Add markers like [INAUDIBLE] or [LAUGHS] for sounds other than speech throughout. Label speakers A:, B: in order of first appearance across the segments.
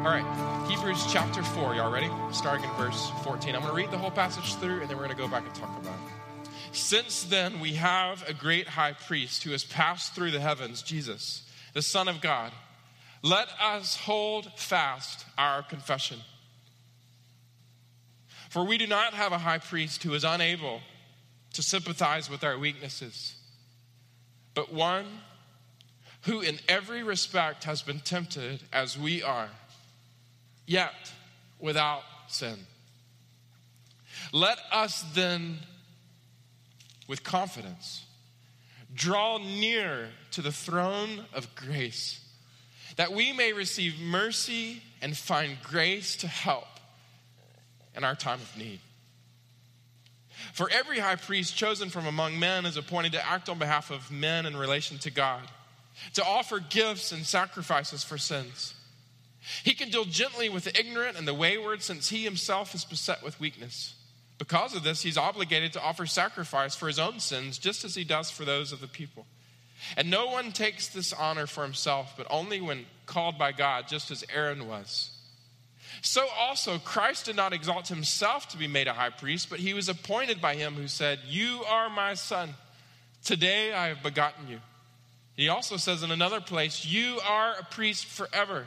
A: All right, Hebrews chapter 4. Y'all ready? Starting in verse 14. I'm going to read the whole passage through and then we're going to go back and talk about it. Since then, we have a great high priest who has passed through the heavens, Jesus, the Son of God. Let us hold fast our confession. For we do not have a high priest who is unable to sympathize with our weaknesses, but one who in every respect has been tempted as we are yet without sin. Let us then, with confidence, draw near to the throne of grace, that we may receive mercy and find grace to help in our time of need. For every high priest chosen from among men is appointed to act on behalf of men in relation to God, to offer gifts and sacrifices for sins. He can deal gently with the ignorant and the wayward, since he himself is beset with weakness. Because of this, he's obligated to offer sacrifice for his own sins, just as he does for those of the people. And no one takes this honor for himself, but only when called by God, just as Aaron was. So also, Christ did not exalt himself to be made a high priest, but he was appointed by him who said, You are my son. Today I have begotten you. He also says in another place, You are a priest forever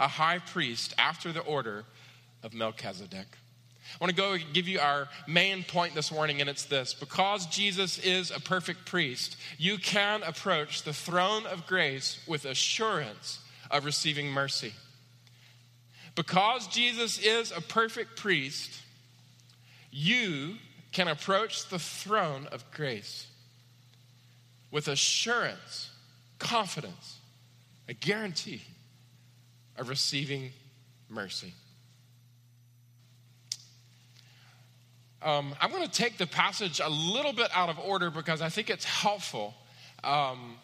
A: a high priest after the order of Melchizedek. I want to go give you our main point this morning, and it's this because Jesus is a perfect priest, you can approach the throne of grace with assurance of receiving mercy. Because Jesus is a perfect priest, you can approach the throne of grace with assurance, confidence, a guarantee of receiving mercy. Um, I'm going to take the passage a little bit out of order because I think it's helpful. Um,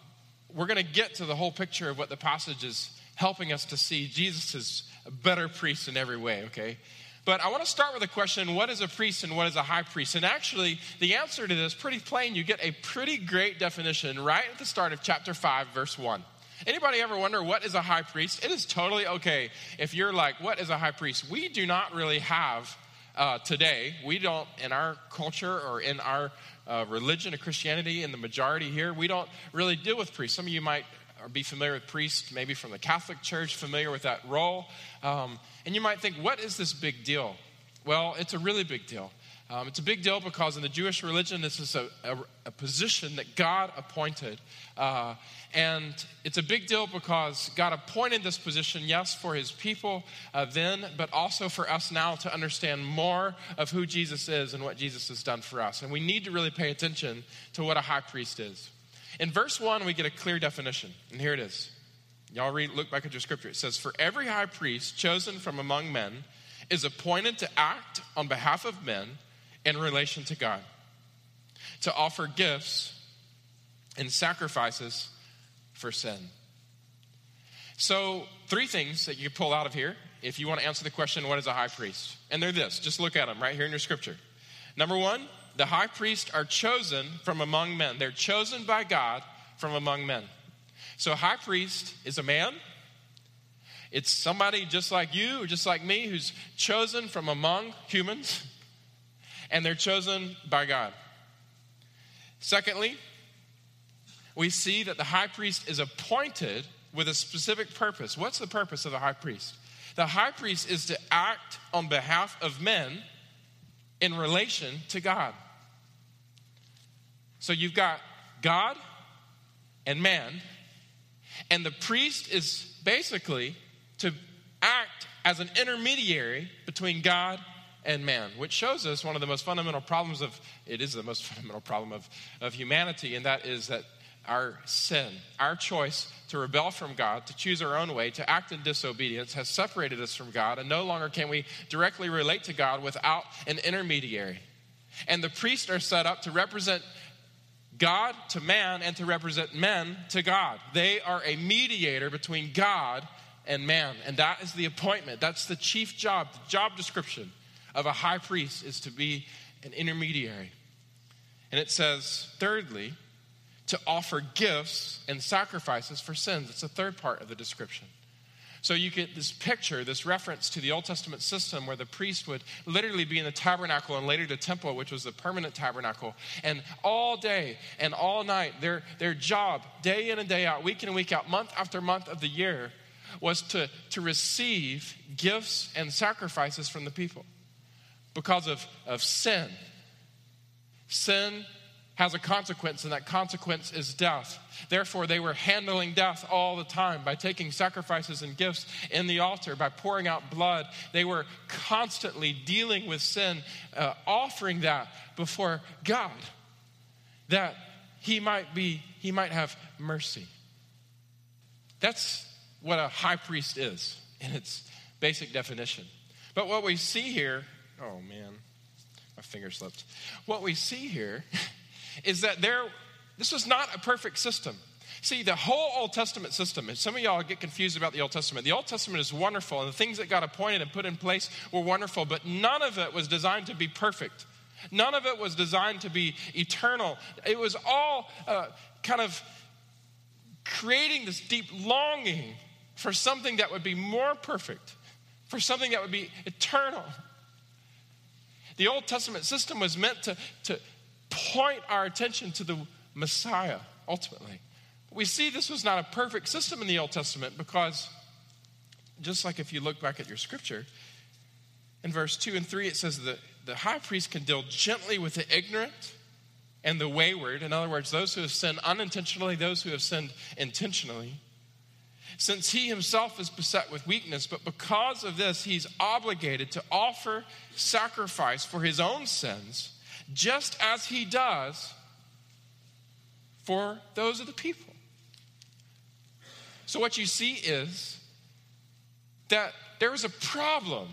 A: we're going to get to the whole picture of what the passage is helping us to see. Jesus is a better priest in every way, okay? But I want to start with a question what is a priest and what is a high priest? And actually, the answer to this is pretty plain. You get a pretty great definition right at the start of chapter 5, verse 1. Anybody ever wonder what is a high priest? It is totally okay if you're like, what is a high priest? We do not really have uh, today, we don't, in our culture or in our uh, religion of Christianity, in the majority here, we don't really deal with priests. Some of you might be familiar with priests, maybe from the Catholic Church, familiar with that role. Um, and you might think, what is this big deal? Well, it's a really big deal. Um, it's a big deal because in the Jewish religion, this is a, a, a position that God appointed. Uh, and it's a big deal because God appointed this position, yes, for his people uh, then, but also for us now to understand more of who Jesus is and what Jesus has done for us. And we need to really pay attention to what a high priest is. In verse 1, we get a clear definition, and here it is. Y'all read, look back at your scripture. It says, For every high priest chosen from among men is appointed to act on behalf of men in relation to God, to offer gifts and sacrifices for sin. So, three things that you can pull out of here if you want to answer the question, what is a high priest? And they're this just look at them right here in your scripture. Number one, the high priests are chosen from among men, they're chosen by God from among men. So, a high priest is a man. It's somebody just like you or just like me who's chosen from among humans and they're chosen by God. Secondly, we see that the high priest is appointed with a specific purpose. What's the purpose of the high priest? The high priest is to act on behalf of men in relation to God. So you've got God and man, and the priest is basically to act as an intermediary between God and man, which shows us one of the most fundamental problems of, it is the most [LAUGHS] fundamental problem of, of humanity, and that is that our sin, our choice to rebel from God, to choose our own way, to act in disobedience, has separated us from God, and no longer can we directly relate to God without an intermediary. And the priests are set up to represent God to man and to represent men to God. They are a mediator between God and man. And that is the appointment. That's the chief job, the job description of a high priest is to be an intermediary. And it says, thirdly, to offer gifts and sacrifices for sins. It's the third part of the description. So you get this picture, this reference to the Old Testament system where the priest would literally be in the tabernacle and later the temple, which was the permanent tabernacle. And all day and all night, their, their job, day in and day out, week in and week out, month after month of the year, was to, to receive gifts and sacrifices from the people because of, of sin. Sin has a consequence, and that consequence is death. Therefore, they were handling death all the time by taking sacrifices and gifts in the altar, by pouring out blood. They were constantly dealing with sin, uh, offering that before God, that He might be, He might have mercy. That's what a high priest is in its basic definition. But what we see here, oh man, my finger slipped. What we see here [LAUGHS] is that there, this was not a perfect system. See, the whole Old Testament system, and some of y'all get confused about the Old Testament. The Old Testament is wonderful, and the things that God appointed and put in place were wonderful, but none of it was designed to be perfect. None of it was designed to be eternal. It was all uh, kind of creating this deep longing for something that would be more perfect, for something that would be eternal. The Old Testament system was meant to, to point our attention to the Messiah, ultimately. We see this was not a perfect system in the Old Testament because, just like if you look back at your scripture, in verse 2 and 3, it says that the high priest can deal gently with the ignorant and the wayward. In other words, those who have sinned unintentionally, those who have sinned intentionally. Since he himself is beset with weakness, but because of this, he's obligated to offer sacrifice for his own sins just as he does for those of the people. So, what you see is that there was a problem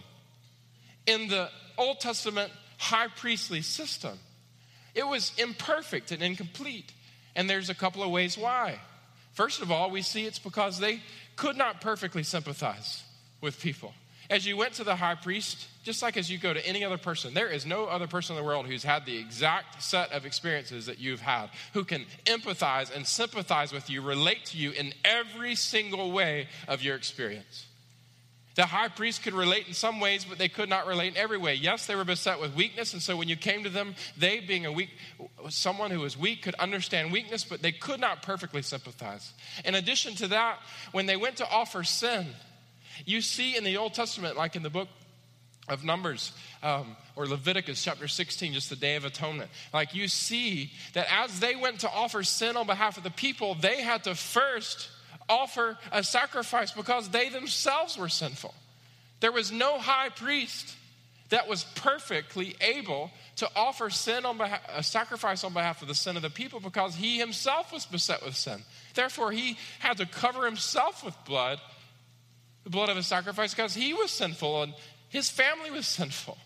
A: in the Old Testament high priestly system. It was imperfect and incomplete. And there's a couple of ways why. First of all, we see it's because they could not perfectly sympathize with people. As you went to the high priest, just like as you go to any other person, there is no other person in the world who's had the exact set of experiences that you've had, who can empathize and sympathize with you, relate to you in every single way of your experience. The high priest could relate in some ways, but they could not relate in every way. Yes, they were beset with weakness, and so when you came to them, they being a weak, someone who was weak could understand weakness, but they could not perfectly sympathize. In addition to that, when they went to offer sin, you see in the Old Testament, like in the book of Numbers um, or Leviticus chapter 16, just the Day of Atonement, like you see that as they went to offer sin on behalf of the people, they had to first offer a sacrifice because they themselves were sinful. There was no high priest that was perfectly able to offer sin on a sacrifice on behalf of the sin of the people because he himself was beset with sin. Therefore, he had to cover himself with blood the blood of a sacrifice because he was sinful and his family was sinful.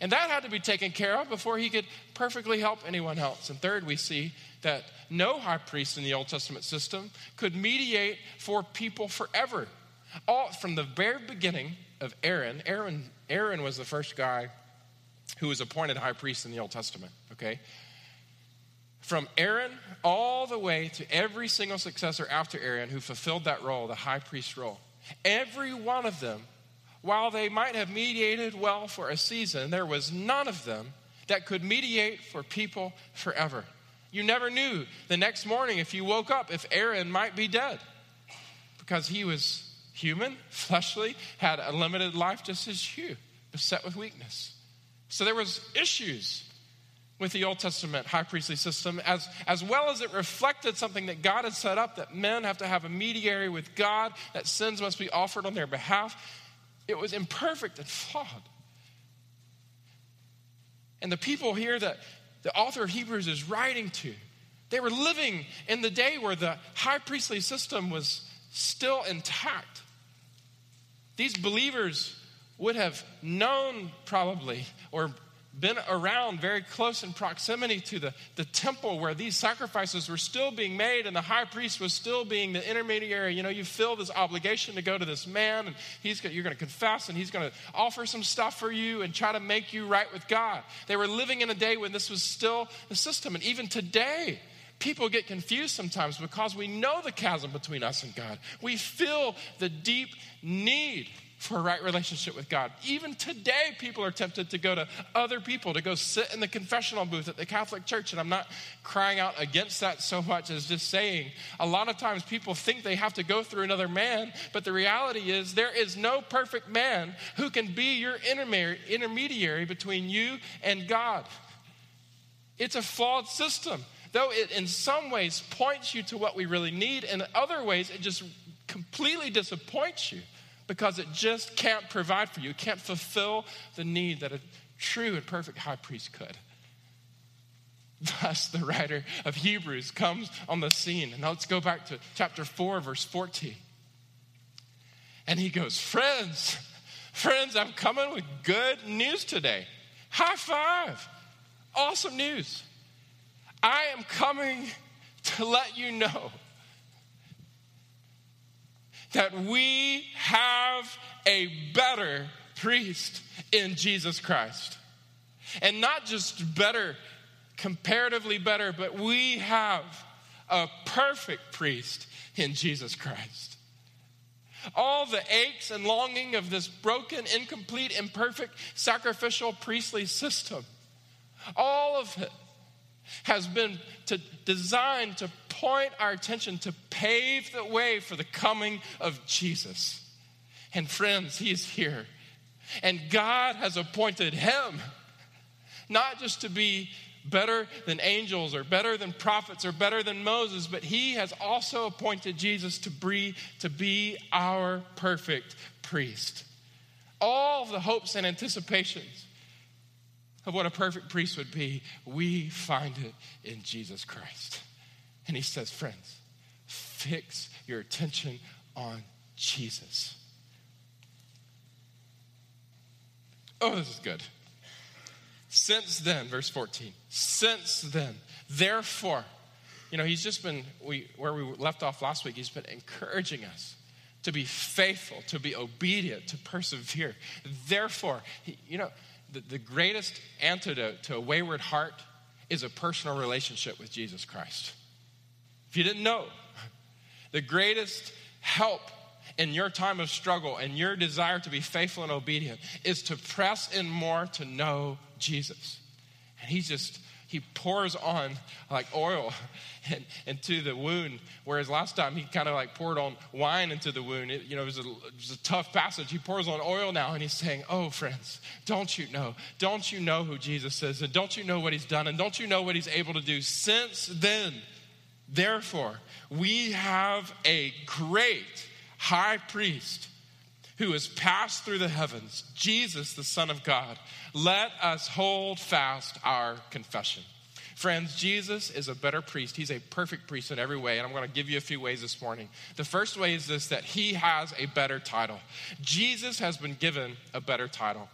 A: And that had to be taken care of before he could perfectly help anyone else. And third, we see that no high priest in the Old Testament system could mediate for people forever. All from the very beginning of Aaron, Aaron, Aaron was the first guy who was appointed high priest in the Old Testament, okay? From Aaron all the way to every single successor after Aaron who fulfilled that role, the high priest role. Every one of them, while they might have mediated well for a season, there was none of them that could mediate for people forever. You never knew the next morning if you woke up if Aaron might be dead because he was human, [LAUGHS] fleshly, had a limited life just as you, beset with weakness. So there was issues with the Old Testament high priestly system, as, as well as it reflected something that God had set up that men have to have a mediator with God, that sins must be offered on their behalf. It was imperfect and flawed. And the people here that the author of Hebrews is writing to They were living in the day where the high priestly system was still intact. These believers would have known probably or been around very close in proximity to the, the temple where these sacrifices were still being made and the high priest was still being the intermediary. You know, you feel this obligation to go to this man and he's you're going to confess and he's going to offer some stuff for you and try to make you right with God. They were living in a day when this was still the system. And even today, people get confused sometimes because we know the chasm between us and God. We feel the deep need for a right relationship with God. Even today, people are tempted to go to other people, to go sit in the confessional booth at the Catholic Church. And I'm not crying out against that so much as just saying a lot of times people think they have to go through another man, but the reality is there is no perfect man who can be your intermediary between you and God. It's a flawed system. Though it in some ways points you to what we really need, in other ways it just completely disappoints you because it just can't provide for you. It can't fulfill the need that a true and perfect high priest could. [LAUGHS] Thus, the writer of Hebrews comes on the scene. And now let's go back to chapter 4, verse 14. And he goes, Friends, friends, I'm coming with good news today. High five. Awesome news. I am coming to let you know that we have a better priest in Jesus Christ. And not just better, comparatively better, but we have a perfect priest in Jesus Christ. All the aches and longing of this broken, incomplete, imperfect sacrificial priestly system, all of it has been to, designed to point our attention to pave the way for the coming of Jesus. And friends, he is here. And God has appointed him not just to be better than angels or better than prophets or better than Moses, but he has also appointed Jesus to be, to be our perfect priest. All the hopes and anticipations of what a perfect priest would be, we find it in Jesus Christ. And he says, friends, fix your attention on Jesus. Oh, this is good. Since then, verse 14, since then, therefore, you know, he's just been, we, where we left off last week, he's been encouraging us to be faithful, to be obedient, to persevere. Therefore, he, you know, the, the greatest antidote to a wayward heart is a personal relationship with Jesus Christ. If you didn't know, the greatest help in your time of struggle and your desire to be faithful and obedient is to press in more to know Jesus. And he's just he pours on like oil [LAUGHS] into the wound. Whereas last time he kind of like poured on wine into the wound. It, you know, it was, a, it was a tough passage. He pours on oil now and he's saying, Oh, friends, don't you know? Don't you know who Jesus is? And don't you know what he's done? And don't you know what he's able to do? Since then, therefore, we have a great high priest who has passed through the heavens, Jesus, the Son of God, let us hold fast our confession. Friends, Jesus is a better priest. He's a perfect priest in every way. And I'm going to give you a few ways this morning. The first way is this that he has a better title. Jesus has been given a better title.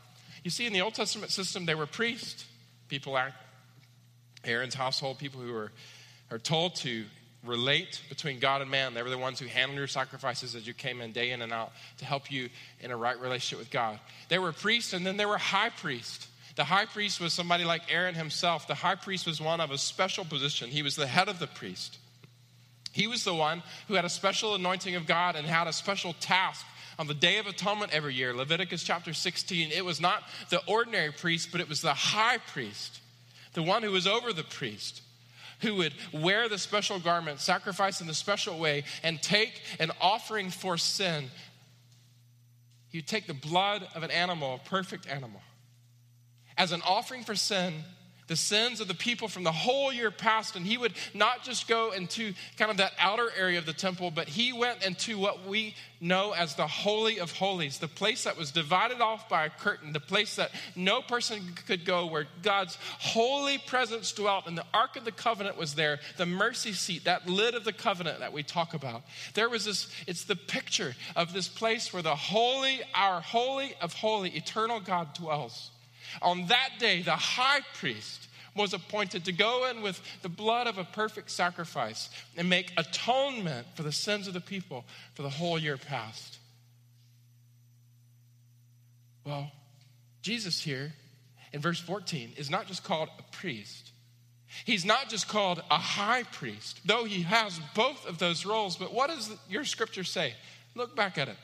A: You see, in the Old Testament system, they were priests, people, like Aaron's household, people who were, are told to relate between God and man. They were the ones who handled your sacrifices as you came in day in and out to help you in a right relationship with God. They were priests and then they were high priests. The high priest was somebody like Aaron himself. The high priest was one of a special position. He was the head of the priest. He was the one who had a special anointing of God and had a special task on the Day of Atonement every year. Leviticus chapter 16. It was not the ordinary priest, but it was the high priest, the one who was over the priest who would wear the special garment, sacrifice in the special way, and take an offering for sin. He'd take the blood of an animal, a perfect animal, as an offering for sin, the sins of the people from the whole year past. And he would not just go into kind of that outer area of the temple, but he went into what we know as the Holy of Holies, the place that was divided off by a curtain, the place that no person could go, where God's holy presence dwelt. And the Ark of the Covenant was there, the mercy seat, that lid of the covenant that we talk about. There was this, it's the picture of this place where the holy, our holy of holy, eternal God dwells. On that day, the high priest was appointed to go in with the blood of a perfect sacrifice and make atonement for the sins of the people for the whole year past. Well, Jesus here in verse 14 is not just called a priest. He's not just called a high priest, though he has both of those roles. But what does your scripture say? Look back at it.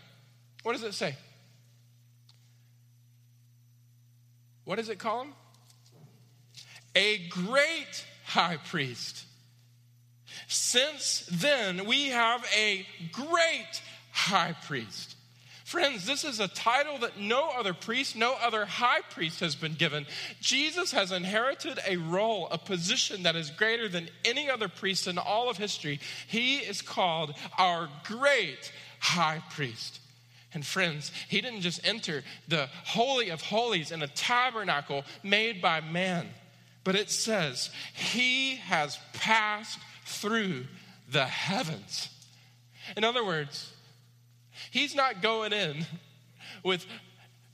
A: What does it say? What does it call him? A great high priest. Since then, we have a great high priest. Friends, this is a title that no other priest, no other high priest has been given. Jesus has inherited a role, a position that is greater than any other priest in all of history. He is called our great high priest. And friends, he didn't just enter the Holy of Holies in a tabernacle made by man, but it says he has passed through the heavens. In other words, he's not going in with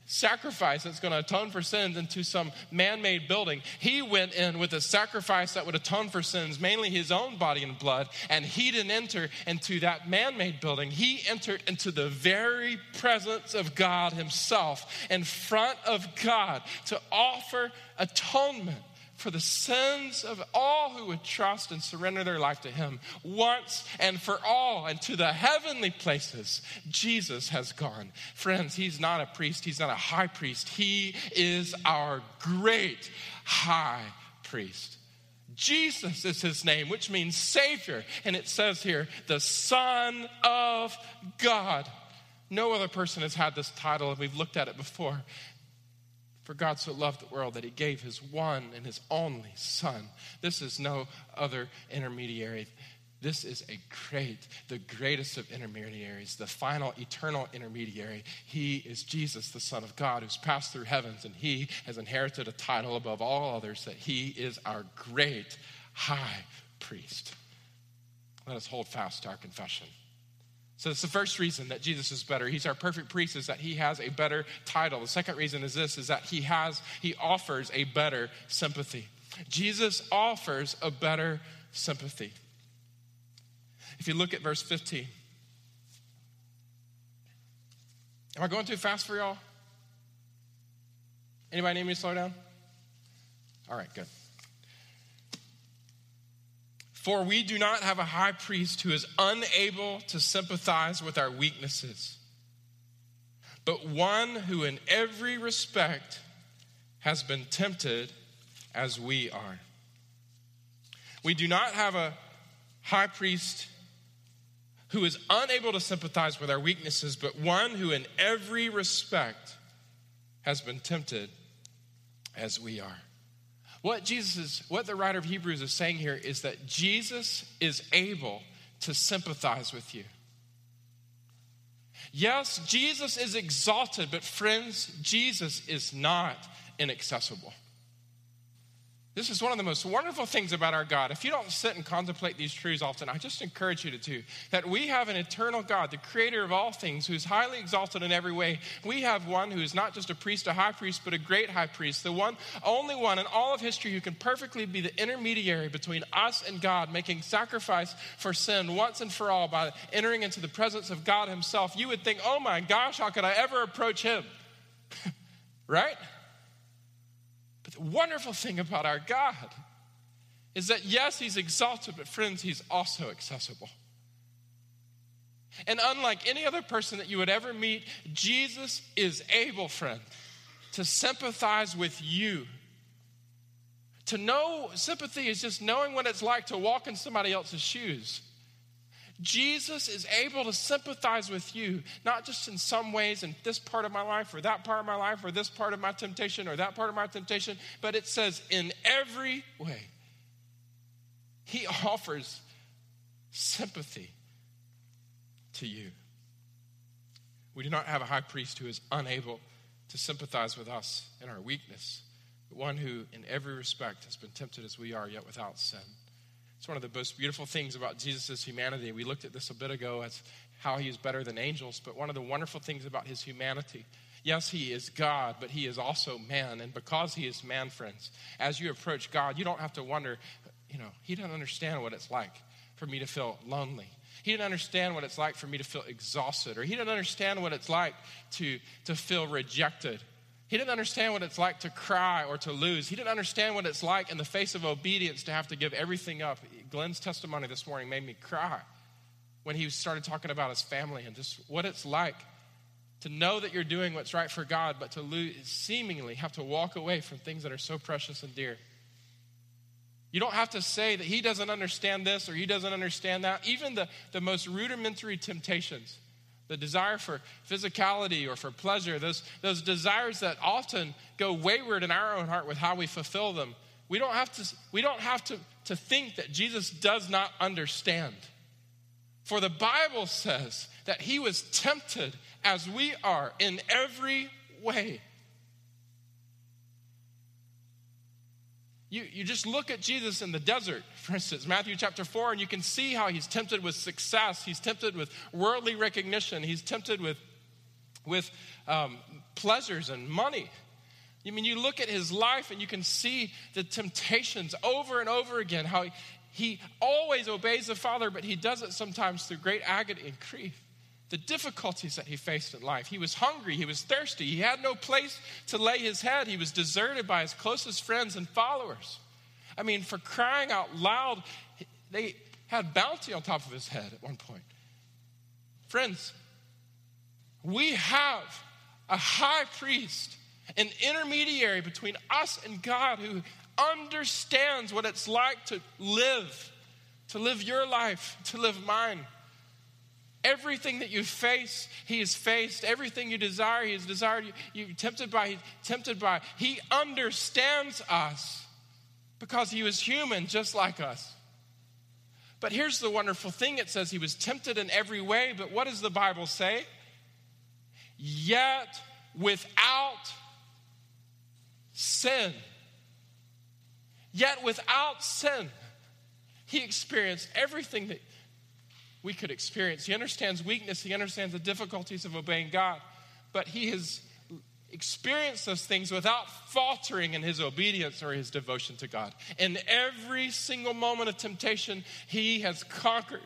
A: sacrifice that's going to atone for sins into some man made building. He went in with a sacrifice that would atone for sins, mainly his own body and blood, and he didn't enter into that man made building. He entered into the very presence of God himself in front of God to offer atonement for the sins of all who would trust and surrender their life to Him once and for all. And to the heavenly places, Jesus has gone. Friends, He's not a priest, He's not a high priest. He is our great high priest. Jesus is his name, which means Savior. And it says here, the Son of God. No other person has had this title, and we've looked at it before. For God so loved the world that he gave his one and his only Son. This is no other intermediary. This is a great, the greatest of intermediaries, the final eternal intermediary. He is Jesus, the Son of God, who's passed through heavens, and he has inherited a title above all others that he is our great high priest. Let us hold fast to our confession. So it's the first reason that Jesus is better. He's our perfect priest is that he has a better title. The second reason is this is that he has he offers a better sympathy. Jesus offers a better sympathy. If you look at verse 15. Am I going too fast for y'all? Anybody need me to slow down? All right, good. For we do not have a high priest who is unable to sympathize with our weaknesses, but one who in every respect has been tempted as we are. We do not have a high priest who is unable to sympathize with our weaknesses, but one who in every respect has been tempted as we are. What Jesus is, what the writer of Hebrews is saying here is that Jesus is able to sympathize with you. Yes, Jesus is exalted, but friends, Jesus is not inaccessible. This is one of the most wonderful things about our God. If you don't sit and contemplate these truths often, I just encourage you to do. That we have an eternal God, the creator of all things, who's highly exalted in every way. We have one who is not just a priest, a high priest, but a great high priest. The one, only one in all of history who can perfectly be the intermediary between us and God, making sacrifice for sin once and for all by entering into the presence of God Himself. You would think, oh my gosh, how could I ever approach Him? [LAUGHS] right? Wonderful thing about our God is that, yes, He's exalted, but friends, He's also accessible. And unlike any other person that you would ever meet, Jesus is able, friend, to sympathize with you. To know sympathy is just knowing what it's like to walk in somebody else's shoes. Jesus is able to sympathize with you, not just in some ways in this part of my life or that part of my life or this part of my temptation or that part of my temptation, but it says in every way. He [LAUGHS] offers sympathy to you. We do not have a high priest who is unable to sympathize with us in our weakness, but one who, in every respect, has been tempted as we are, yet without sin. It's one of the most beautiful things about Jesus' humanity. We looked at this a bit ago as how he is better than angels, but one of the wonderful things about his humanity. Yes, he is God, but he is also man. And because he is man, friends, as you approach God, you don't have to wonder, you know, he doesn't understand what it's like for me to feel lonely. He didn't understand what it's like for me to feel exhausted, or he didn't understand what it's like to, to feel rejected he didn't understand what it's like to cry or to lose. He didn't understand what it's like in the face of obedience to have to give everything up. Glenn's testimony this morning made me cry when he started talking about his family and just what it's like to know that you're doing what's right for God, but to lose, seemingly have to walk away from things that are so precious and dear. You don't have to say that he doesn't understand this or he doesn't understand that. Even the, the most rudimentary temptations the desire for physicality or for pleasure, those, those desires that often go wayward in our own heart with how we fulfill them. We don't have to, we don't have to, to think that Jesus does not understand. For the Bible says that he was tempted as we are in every way. You, you just look at Jesus in the desert, for instance, Matthew chapter 4, and you can see how he's tempted with success. He's tempted with worldly recognition. He's tempted with, with um, pleasures and money. I mean, you look at his life and you can see the temptations over and over again, how he, he always obeys the Father, but he does it sometimes through great agony and grief the difficulties that he faced in life. He was hungry, he was thirsty, he had no place to lay his head, he was deserted by his closest friends and followers. I mean, for crying out loud, they had bounty on top of his head at one point. Friends, we have a high priest, an intermediary between us and God who understands what it's like to live, to live your life, to live mine. Everything that you face, he has faced. Everything you desire, he has desired. You, you tempted by, he's tempted by. He understands us because he was human just like us. But here's the wonderful thing it says he was tempted in every way, but what does the Bible say? Yet without sin. Yet without sin. He experienced everything that we could experience. He understands weakness, he understands the difficulties of obeying God, but he has experienced those things without faltering in his obedience or his devotion to God. In every single moment of temptation, he has conquered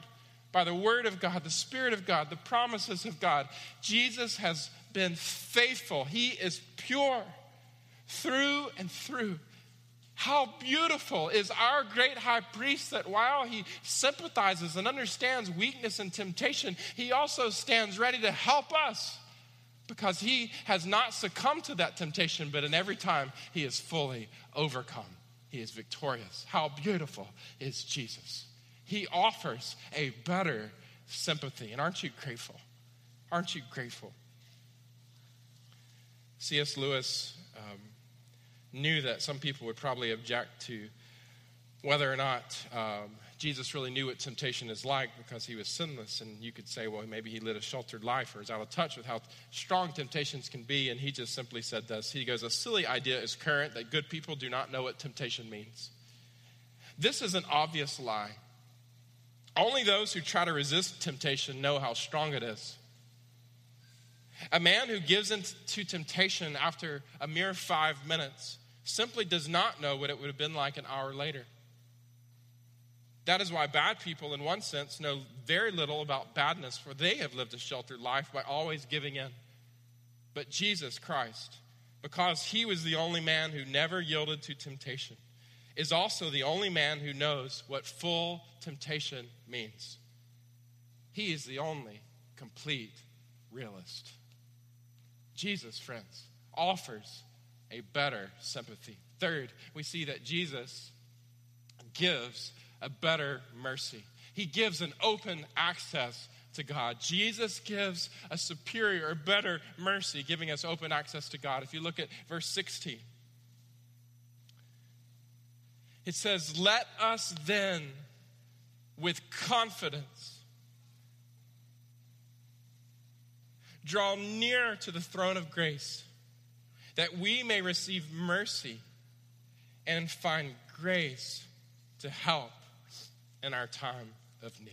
A: by the word of God, the Spirit of God, the promises of God. Jesus has been faithful, he is pure through and through. How beautiful is our great high priest that while he sympathizes and understands weakness and temptation, he also stands ready to help us because he has not succumbed to that temptation, but in every time he is fully overcome. He is victorious. How beautiful is Jesus? He offers a better sympathy. And aren't you grateful? Aren't you grateful? C.S. Lewis knew that some people would probably object to whether or not um, Jesus really knew what temptation is like because he was sinless. And you could say, well, maybe he led a sheltered life or is out of touch with how strong temptations can be. And he just simply said this. He goes, A silly idea is current that good people do not know what temptation means. This is an obvious lie. Only those who try to resist temptation know how strong it is. A man who gives in to temptation after a mere five minutes simply does not know what it would have been like an hour later. That is why bad people, in one sense, know very little about badness, for they have lived a sheltered life by always giving in. But Jesus Christ, because he was the only man who never yielded to temptation, is also the only man who knows what full temptation means. He is the only complete realist. Jesus, friends, offers a better sympathy. Third, we see that Jesus gives a better mercy. He gives an open access to God. Jesus gives a superior or better mercy, giving us open access to God. If you look at verse 16, it says, Let us then with confidence draw near to the throne of grace that we may receive mercy and find grace to help in our time of need.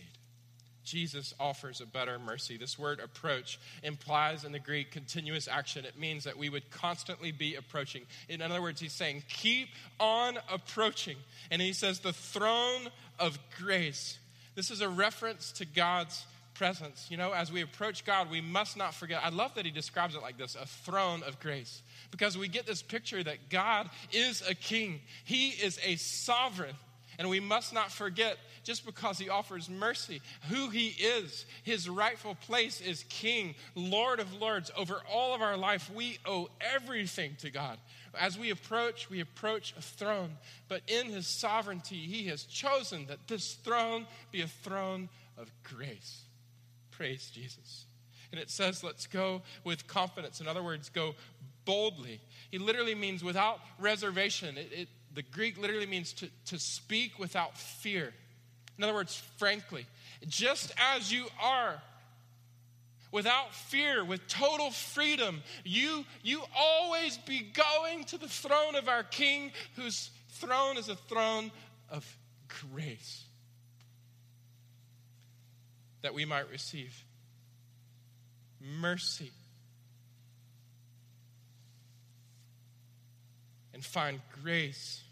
A: Jesus offers a better mercy. This word approach implies in the Greek continuous action. It means that we would constantly be approaching. In other words, he's saying, keep on approaching. And he says, the throne of grace. This is a reference to God's presence. You know, as we approach God, we must not forget. I love that he describes it like this a throne of grace. Because we get this picture that God is a king, he is a sovereign. And we must not forget, just because he offers mercy, who he is. His rightful place is King, Lord of Lords. Over all of our life, we owe everything to God. As we approach, we approach a throne. But in his sovereignty, he has chosen that this throne be a throne of grace. Praise Jesus. And it says, let's go with confidence. In other words, go boldly. He literally means without reservation. It, it the Greek literally means to, to speak without fear. In other words, frankly, just as you are, without fear, with total freedom, you, you always be going to the throne of our King, whose throne is a throne of grace, that we might receive mercy and find grace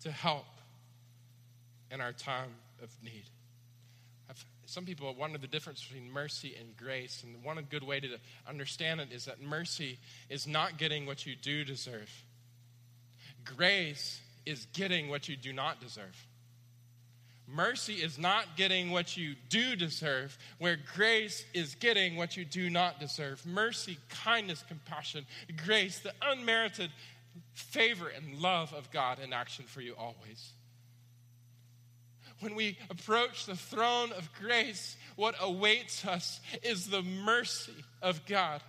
A: to help in our time of need. I've, some people wonder the difference between mercy and grace, and one good way to understand it is that mercy is not getting what you do deserve. Grace is getting what you do not deserve. Mercy is not getting what you do deserve, where grace is getting what you do not deserve. Mercy, kindness, compassion, grace, the unmerited favor and love of God in action for you always. When we approach the throne of grace, what awaits us is the mercy of God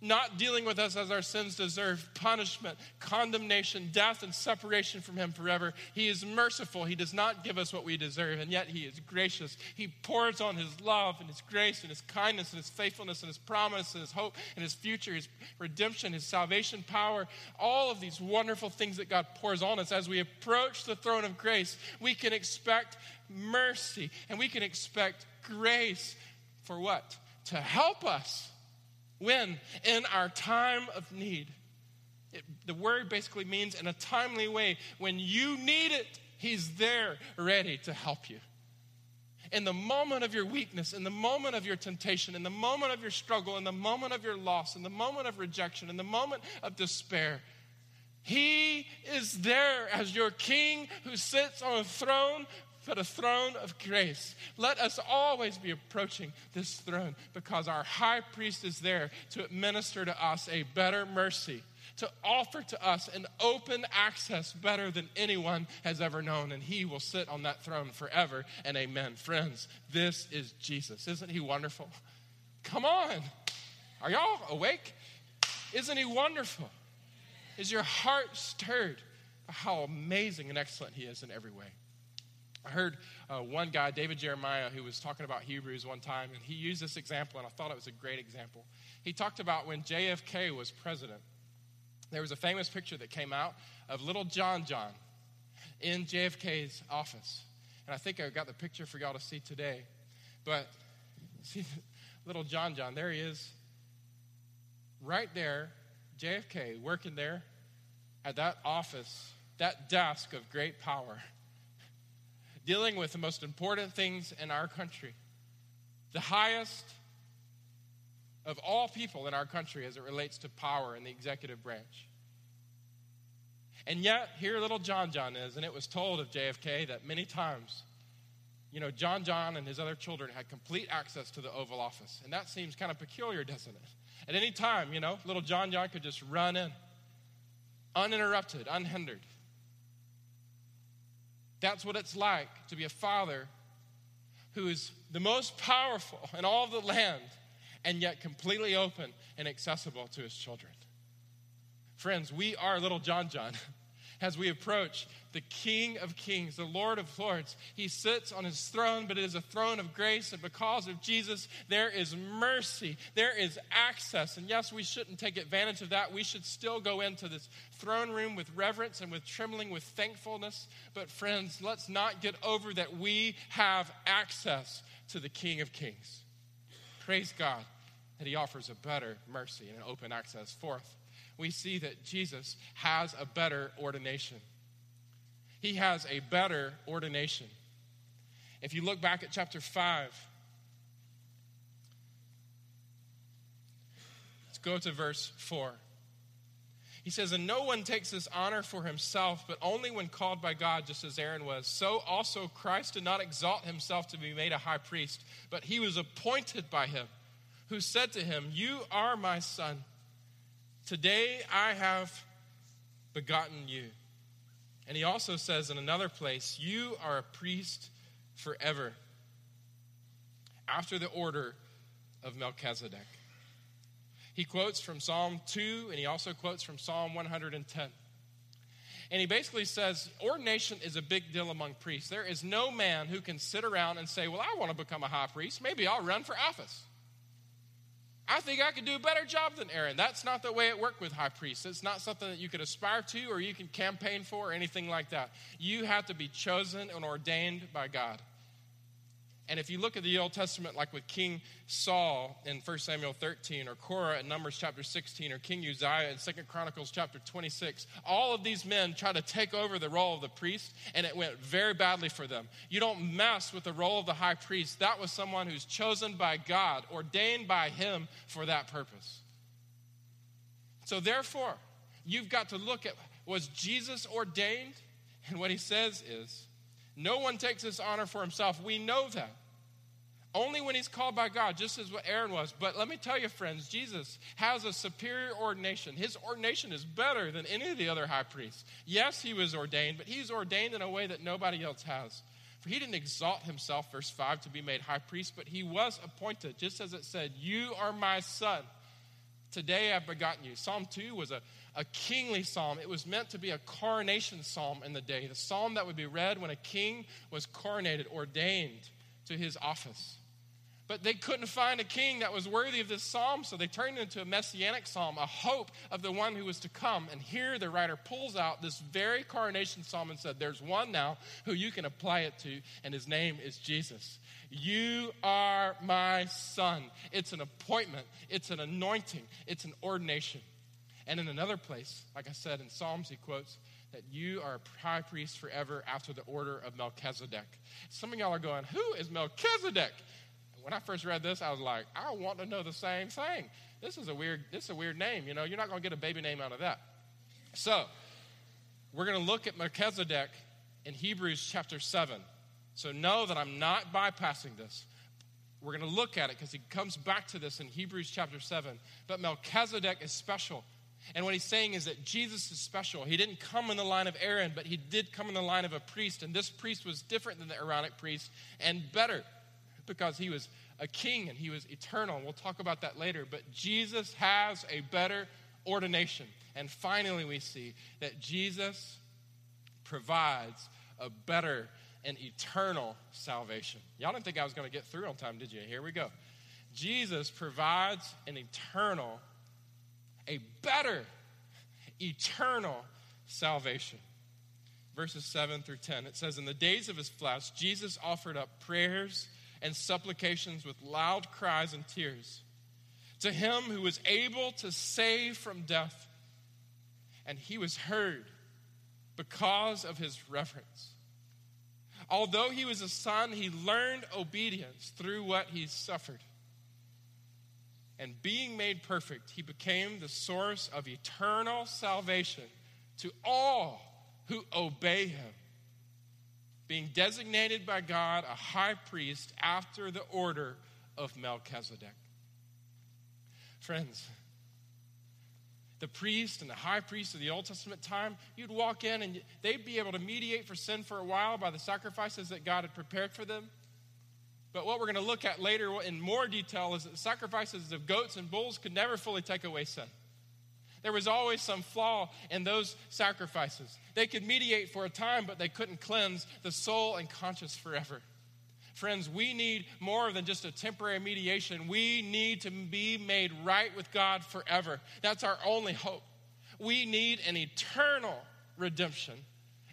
A: not dealing with us as our sins deserve punishment, condemnation, death, and separation from Him forever. He is merciful. He does not give us what we deserve, and yet He is gracious. He pours on His love and His grace and His kindness and His faithfulness and His promise and His hope and His future, His redemption, His salvation power, all of these wonderful things that God pours on us. As we approach the throne of grace, we can expect mercy and we can expect grace for what? To help us when? In our time of need. It, the word basically means in a timely way. When you need it, He's there ready to help you. In the moment of your weakness, in the moment of your temptation, in the moment of your struggle, in the moment of your loss, in the moment of rejection, in the moment of despair, He is there as your King who sits on a throne but a throne of grace. Let us always be approaching this throne because our high priest is there to administer to us a better mercy, to offer to us an open access better than anyone has ever known. And he will sit on that throne forever and amen. Friends, this is Jesus. Isn't he wonderful? Come on. Are y'all awake? Isn't he wonderful? Is your heart stirred by how amazing and excellent he is in every way? I heard uh, one guy, David Jeremiah, who was talking about Hebrews one time, and he used this example, and I thought it was a great example. He talked about when JFK was president. There was a famous picture that came out of little John John in JFK's office. And I think I've got the picture for y'all to see today. But [LAUGHS] see, little John John, there he is, right there, JFK, working there at that office, that desk of great power [LAUGHS] dealing with the most important things in our country. The highest of all people in our country as it relates to power in the executive branch. And yet, here little John John is, and it was told of JFK that many times, you know, John John and his other children had complete access to the Oval Office. And that seems kind of peculiar, doesn't it? At any time, you know, little John John could just run in, uninterrupted, unhindered. That's what it's like to be a father who is the most powerful in all the land and yet completely open and accessible to his children. Friends, we are little John John. [LAUGHS] As we approach the King of Kings, the Lord of Lords, he sits on his throne, but it is a throne of grace. And because of Jesus, there is mercy, there is access. And yes, we shouldn't take advantage of that. We should still go into this throne room with reverence and with trembling, with thankfulness. But, friends, let's not get over that we have access to the King of Kings. Praise God that He offers a better mercy and an open access. Fourth, we see that Jesus has a better ordination. He has a better ordination. If you look back at chapter 5, let's go to verse 4. He says, And no one takes this honor for himself, but only when called by God, just as Aaron was. So also Christ did not exalt himself to be made a high priest, but he was appointed by him, who said to him, You are my son. Today I have begotten you. And he also says in another place, You are a priest forever, after the order of Melchizedek. He quotes from Psalm 2 and he also quotes from Psalm 110. And he basically says ordination is a big deal among priests. There is no man who can sit around and say, Well, I want to become a high priest. Maybe I'll run for office. I think I could do a better job than Aaron. That's not the way it worked with high priests. It's not something that you could aspire to or you can campaign for or anything like that. You have to be chosen and ordained by God. And if you look at the Old Testament, like with King Saul in 1 Samuel 13, or Korah in Numbers chapter 16, or King Uzziah in 2 Chronicles chapter 26, all of these men try to take over the role of the priest, and it went very badly for them. You don't mess with the role of the high priest. That was someone who's chosen by God, ordained by Him for that purpose. So, therefore, you've got to look at was Jesus ordained? And what he says is, no one takes this honor for himself. We know that. Only when he's called by God, just as what Aaron was. But let me tell you, friends, Jesus has a superior ordination. His ordination is better than any of the other high priests. Yes, he was ordained, but he's ordained in a way that nobody else has. For he didn't exalt himself, verse 5, to be made high priest, but he was appointed, just as it said, You are my son. Today I've begotten you. Psalm 2 was a, a kingly psalm. It was meant to be a coronation psalm in the day, the psalm that would be read when a king was coronated, ordained to his office. But they couldn't find a king that was worthy of this psalm, so they turned it into a messianic psalm, a hope of the one who was to come. And here the writer pulls out this very coronation psalm and said, There's one now who you can apply it to, and his name is Jesus. You are my son. It's an appointment, it's an anointing, it's an ordination. And in another place, like I said in Psalms, he quotes that you are a high priest forever after the order of Melchizedek. Some of y'all are going, Who is Melchizedek? When I first read this, I was like, I want to know the same thing. This is a weird, this is a weird name. You know, you're not going to get a baby name out of that. So, we're going to look at Melchizedek in Hebrews chapter 7. So, know that I'm not bypassing this. We're going to look at it because he comes back to this in Hebrews chapter 7. But Melchizedek is special. And what he's saying is that Jesus is special. He didn't come in the line of Aaron, but he did come in the line of a priest. And this priest was different than the Aaronic priest and better because he was a king and he was eternal. We'll talk about that later. But Jesus has a better ordination. And finally, we see that Jesus provides a better and eternal salvation. Y'all didn't think I was going to get through on time, did you? Here we go. Jesus provides an eternal, a better, eternal salvation. Verses 7 through 10. It says, In the days of his flesh, Jesus offered up prayers and supplications with loud cries and tears to him who was able to save from death. And he was heard because of his reverence. Although he was a son, he learned obedience through what he suffered. And being made perfect, he became the source of eternal salvation to all who obey him, being designated by God a high priest after the order of Melchizedek. Friends, the priest and the high priest of the Old Testament time, you'd walk in and they'd be able to mediate for sin for a while by the sacrifices that God had prepared for them. But what we're going to look at later in more detail is that the sacrifices of goats and bulls could never fully take away sin. There was always some flaw in those sacrifices. They could mediate for a time, but they couldn't cleanse the soul and conscience forever. Friends, we need more than just a temporary mediation. We need to be made right with God forever. That's our only hope. We need an eternal redemption,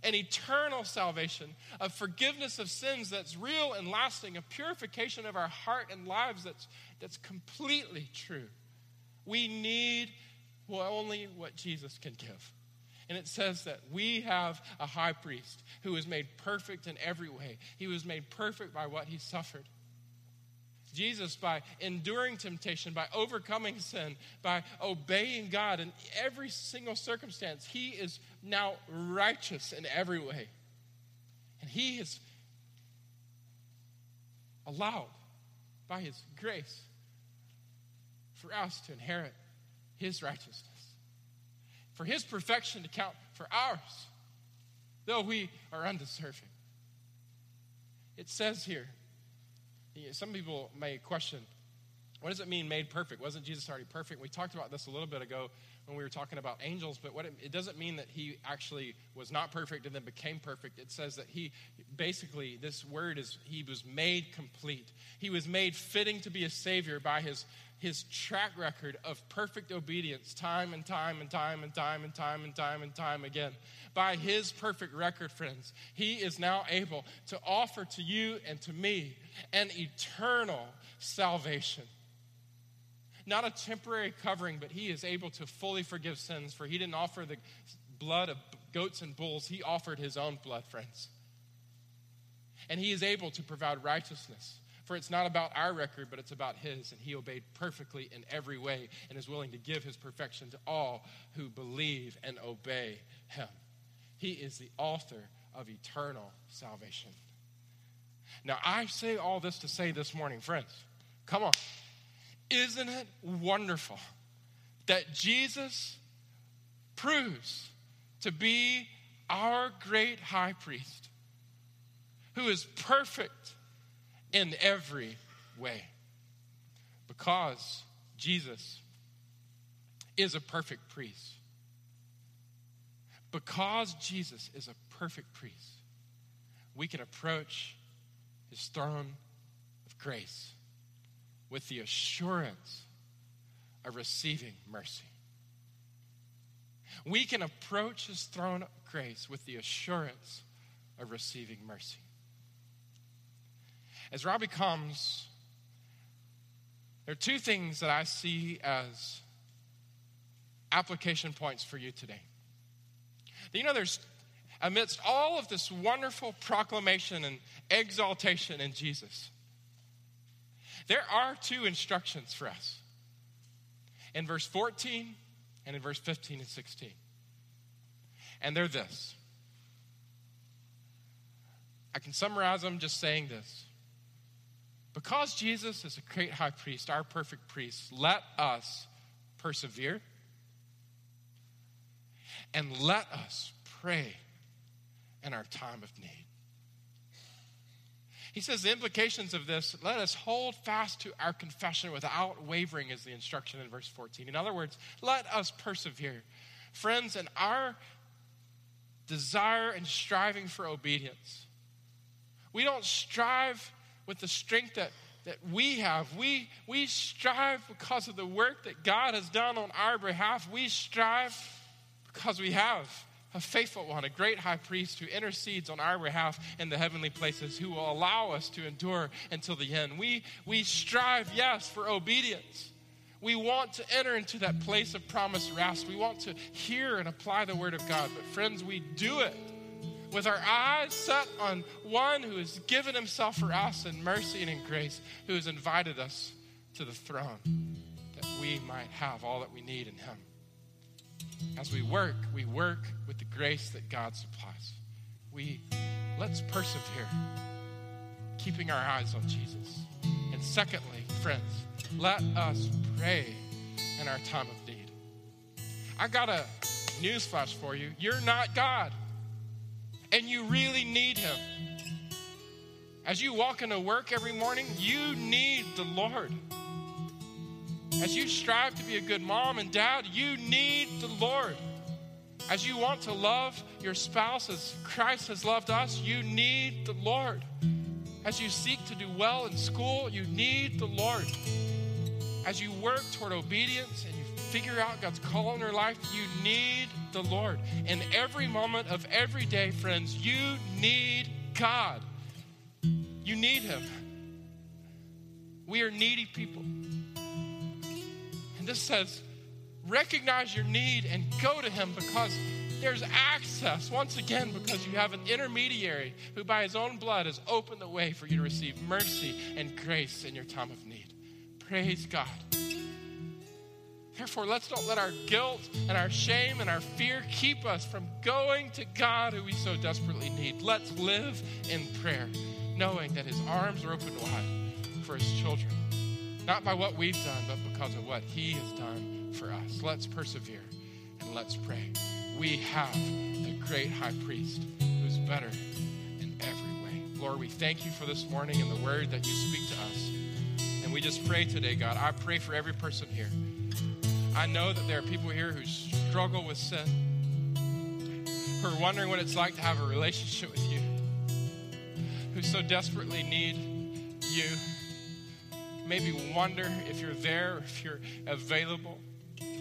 A: an eternal salvation, a forgiveness of sins that's real and lasting, a purification of our heart and lives that's, that's completely true. We need only what Jesus can give. And it says that we have a high priest who is made perfect in every way. He was made perfect by what he suffered. Jesus, by enduring temptation, by overcoming sin, by obeying God in every single circumstance, he is now righteous in every way. And he is allowed by his grace for us to inherit his righteousness, for his perfection to count for ours, though we are undeserving. It says here, some people may question, what does it mean made perfect? Wasn't Jesus already perfect? We talked about this a little bit ago when we were talking about angels, but what it, it, doesn't mean that he actually was not perfect and then became perfect. It says that he basically, this word is, he was made complete. He was made fitting to be a savior by his his track record of perfect obedience time and time and time and time and time and time and time again. By his perfect record, friends, he is now able to offer to you and to me an eternal salvation. Not a temporary covering, but he is able to fully forgive sins, for he didn't offer the blood of goats and bulls, he offered his own blood, friends. And he is able to provide righteousness for it's not about our record, but it's about His. And He obeyed perfectly in every way and is willing to give His perfection to all who believe and obey Him. He is the author of eternal salvation. Now, I say all this to say this morning, friends, come on. Isn't it wonderful that Jesus proves to be our great high priest who is perfect in every way. Because Jesus is a perfect priest. Because Jesus is a perfect priest, we can approach his throne of grace with the assurance of receiving mercy. We can approach his throne of grace with the assurance of receiving mercy. As Robbie comes, there are two things that I see as application points for you today. You know, there's amidst all of this wonderful proclamation and exaltation in Jesus, there are two instructions for us in verse 14 and in verse 15 and 16. And they're this. I can summarize them just saying this. Because Jesus is a great high priest, our perfect priest, let us persevere and let us pray in our time of need. He says the implications of this let us hold fast to our confession without wavering, is the instruction in verse 14. In other words, let us persevere. Friends, in our desire and striving for obedience, we don't strive with the strength that, that we have. We, we strive because of the work that God has done on our behalf. We strive because we have a faithful one, a great high priest who intercedes on our behalf in the heavenly places, who will allow us to endure until the end. We, we strive, yes, for obedience. We want to enter into that place of promised rest. We want to hear and apply the word of God. But, friends, we do it with our eyes set on one who has given himself for us in mercy and in grace, who has invited us to the throne that we might have all that we need in him. As we work, we work with the grace that God supplies. We let's persevere, keeping our eyes on Jesus. And secondly, friends, let us pray in our time of need. I got a newsflash for you. You're not God and you really need Him. As you walk into work every morning, you need the Lord. As you strive to be a good mom and dad, you need the Lord. As you want to love your spouse as Christ has loved us, you need the Lord. As you seek to do well in school, you need the Lord. As you work toward obedience and you figure out God's call in your life, you need the Lord. In every moment of every day, friends, you need God. You need Him. We are needy people. And this says, recognize your need and go to Him because there's access, once again, because you have an intermediary who, by His own blood, has opened the way for you to receive mercy and grace in your time of need. Praise God. Therefore, let's don't let our guilt and our shame and our fear keep us from going to God who we so desperately need. Let's live in prayer, knowing that His arms are open wide for His children. Not by what we've done, but because of what He has done for us. Let's persevere and let's pray. We have a great high priest who's better in every way. Lord, we thank you for this morning and the word that you speak to us. And we just pray today, God. I pray for every person here. I know that there are people here who struggle with sin, who are wondering what it's like to have a relationship with you, who so desperately need you. Maybe wonder if you're there, if you're available.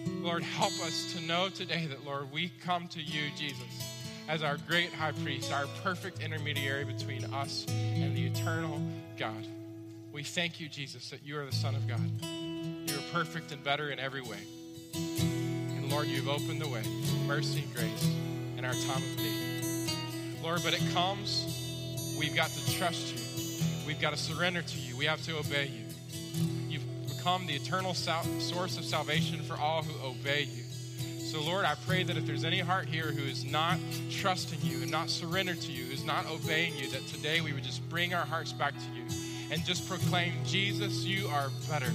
A: Lord, help us to know today that, Lord, we come to you, Jesus, as our great high priest, our perfect intermediary between us and the eternal God. We thank you, Jesus, that you are the Son of God. You are perfect and better in every way. And Lord, you've opened the way mercy and grace in our time of need. Lord, but it comes, we've got to trust you. We've got to surrender to you. We have to obey you. Become the eternal source of salvation for all who obey you. So, Lord, I pray that if there's any heart here who is not trusting you and not surrendered to you, who's not obeying you, that today we would just bring our hearts back to you and just proclaim, Jesus, you are better.